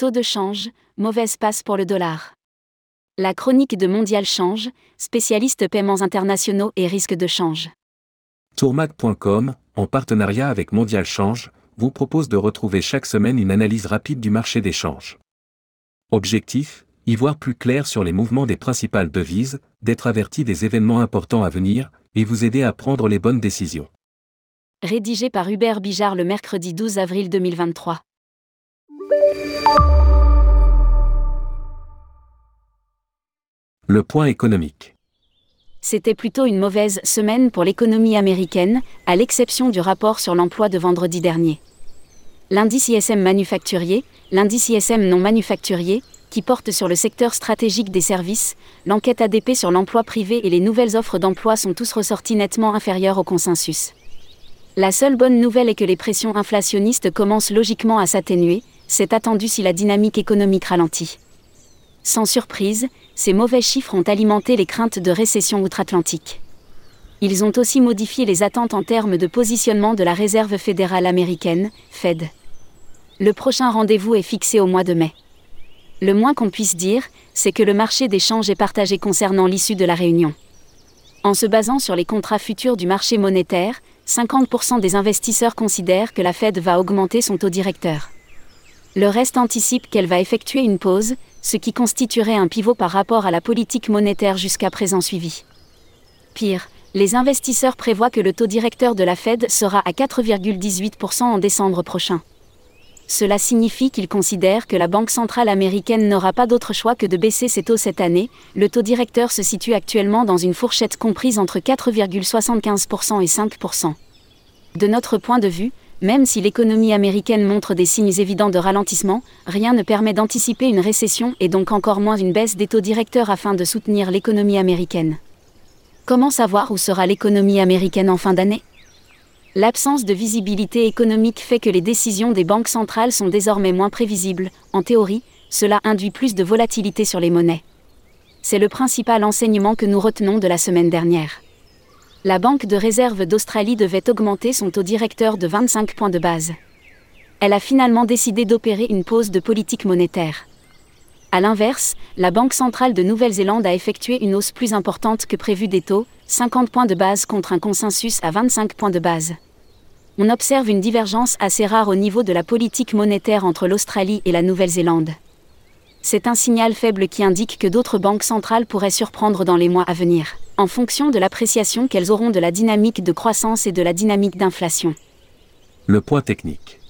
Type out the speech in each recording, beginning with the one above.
Taux de change, mauvaise passe pour le dollar. La chronique de Mondial Change, spécialiste paiements internationaux et risques de change. Tourmag.com, en partenariat avec Mondial Change, vous propose de retrouver chaque semaine une analyse rapide du marché des changes. Objectif y voir plus clair sur les mouvements des principales devises, d'être averti des événements importants à venir, et vous aider à prendre les bonnes décisions. Rédigé par Hubert Bijard le mercredi 12 avril 2023. Le point économique. C'était plutôt une mauvaise semaine pour l'économie américaine, à l'exception du rapport sur l'emploi de vendredi dernier. L'indice ISM manufacturier, l'indice ISM non manufacturier, qui porte sur le secteur stratégique des services, l'enquête ADP sur l'emploi privé et les nouvelles offres d'emploi sont tous ressortis nettement inférieurs au consensus. La seule bonne nouvelle est que les pressions inflationnistes commencent logiquement à s'atténuer, c'est attendu si la dynamique économique ralentit. Sans surprise, ces mauvais chiffres ont alimenté les craintes de récession outre-Atlantique. Ils ont aussi modifié les attentes en termes de positionnement de la Réserve fédérale américaine, Fed. Le prochain rendez-vous est fixé au mois de mai. Le moins qu'on puisse dire, c'est que le marché des changes est partagé concernant l'issue de la réunion. En se basant sur les contrats futurs du marché monétaire, 50% des investisseurs considèrent que la Fed va augmenter son taux directeur. Le reste anticipe qu'elle va effectuer une pause, ce qui constituerait un pivot par rapport à la politique monétaire jusqu'à présent suivie. Pire, les investisseurs prévoient que le taux directeur de la Fed sera à 4,18% en décembre prochain. Cela signifie qu'ils considèrent que la Banque centrale américaine n'aura pas d'autre choix que de baisser ses taux cette année. Le taux directeur se situe actuellement dans une fourchette comprise entre 4,75% et 5%. De notre point de vue, même si l'économie américaine montre des signes évidents de ralentissement, rien ne permet d'anticiper une récession et donc encore moins une baisse des taux directeurs afin de soutenir l'économie américaine. Comment savoir où sera l'économie américaine en fin d'année? L'absence de visibilité économique fait que les décisions des banques centrales sont désormais moins prévisibles. En théorie, cela induit plus de volatilité sur les monnaies. C'est le principal enseignement que nous retenons de la semaine dernière la Banque de réserve d'Australie devait augmenter son taux directeur de 25 points de base. Elle a finalement décidé d'opérer une pause de politique monétaire. A l'inverse, la Banque centrale de Nouvelle-Zélande a effectué une hausse plus importante que prévu des taux, 50 points de base contre un consensus à 25 points de base. On observe une divergence assez rare au niveau de la politique monétaire entre l'Australie et la Nouvelle-Zélande. C'est un signal faible qui indique que d'autres banques centrales pourraient surprendre dans les mois à venir en fonction de l'appréciation qu'elles auront de la dynamique de croissance et de la dynamique d'inflation. Le point technique.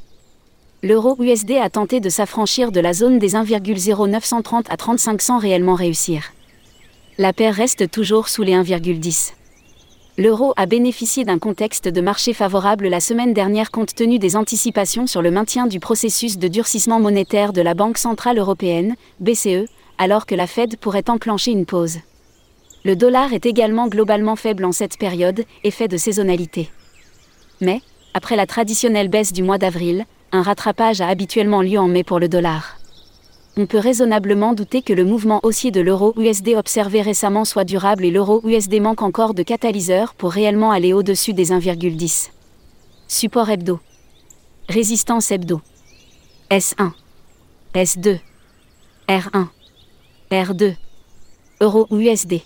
L'euro USD a tenté de s'affranchir de la zone des 1,0930 à 35 sans réellement réussir. La paire reste toujours sous les 1,10. L'euro a bénéficié d'un contexte de marché favorable la semaine dernière compte tenu des anticipations sur le maintien du processus de durcissement monétaire de la Banque centrale européenne, BCE, alors que la Fed pourrait enclencher une pause. Le dollar est également globalement faible en cette période, effet de saisonnalité. Mais, après la traditionnelle baisse du mois d'avril, un rattrapage a habituellement lieu en mai pour le dollar. On peut raisonnablement douter que le mouvement haussier de l'euro-USD observé récemment soit durable et l'euro-USD manque encore de catalyseur pour réellement aller au-dessus des 1,10. Support hebdo. Résistance hebdo. S1. S2. R1. R2. Euro-USD.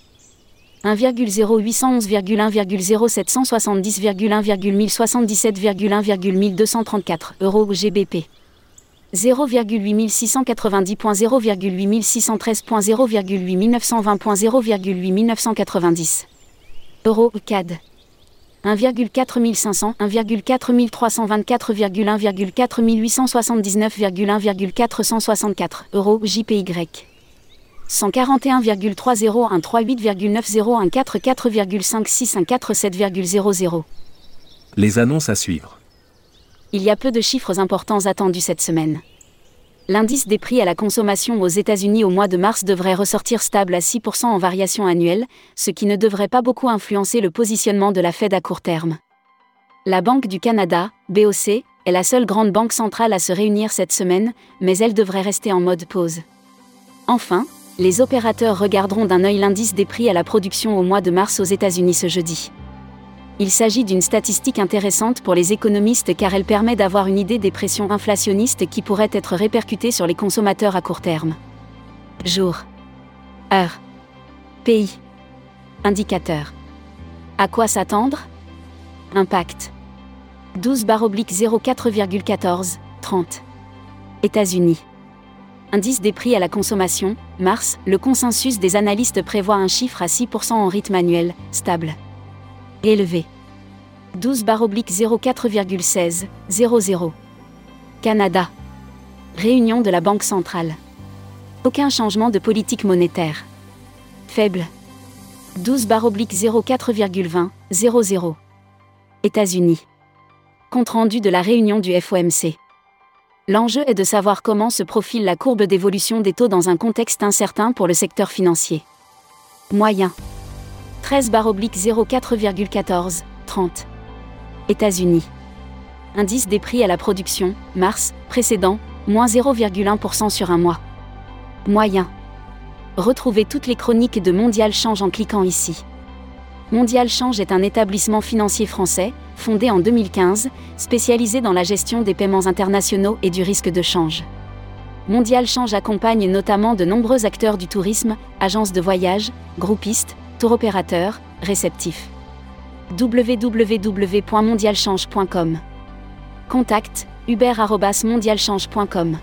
1,011,1,0770,1,1077,1,1234 euros GBP. 0,8690.0,8613.0,8920.0,8990 euros CAD. 1,4500, 1,4324,1,4879,1,464 euros JPY. 141,30138,90144,5614,7,00. Les annonces à suivre. Il y a peu de chiffres importants attendus cette semaine. L'indice des prix à la consommation aux États-Unis au mois de mars devrait ressortir stable à 6% en variation annuelle, ce qui ne devrait pas beaucoup influencer le positionnement de la Fed à court terme. La Banque du Canada, BOC, est la seule grande banque centrale à se réunir cette semaine, mais elle devrait rester en mode pause. Enfin, les opérateurs regarderont d'un œil l'indice des prix à la production au mois de mars aux États-Unis ce jeudi. Il s'agit d'une statistique intéressante pour les économistes car elle permet d'avoir une idée des pressions inflationnistes qui pourraient être répercutées sur les consommateurs à court terme. Jour. Heure. Pays. Indicateur. À quoi s'attendre? Impact. 12 04,14, 30. États-Unis. Indice des prix à la consommation, mars, le consensus des analystes prévoit un chiffre à 6% en rythme annuel, stable. Élevé. 12 04,16, 00. Canada. Réunion de la Banque centrale. Aucun changement de politique monétaire. Faible. 12 04,20, 00. États-Unis. Compte rendu de la réunion du FOMC. L'enjeu est de savoir comment se profile la courbe d'évolution des taux dans un contexte incertain pour le secteur financier. Moyen. 13 04,14, 30. États-Unis. Indice des prix à la production, mars, précédent, moins 0,1% sur un mois. Moyen. Retrouvez toutes les chroniques de Mondial Change en cliquant ici. Mondial Change est un établissement financier français, fondé en 2015, spécialisé dans la gestion des paiements internationaux et du risque de change. Mondial Change accompagne notamment de nombreux acteurs du tourisme, agences de voyage, groupistes, tour opérateurs, réceptifs. www.mondialchange.com Contact hubert.mondialchange.com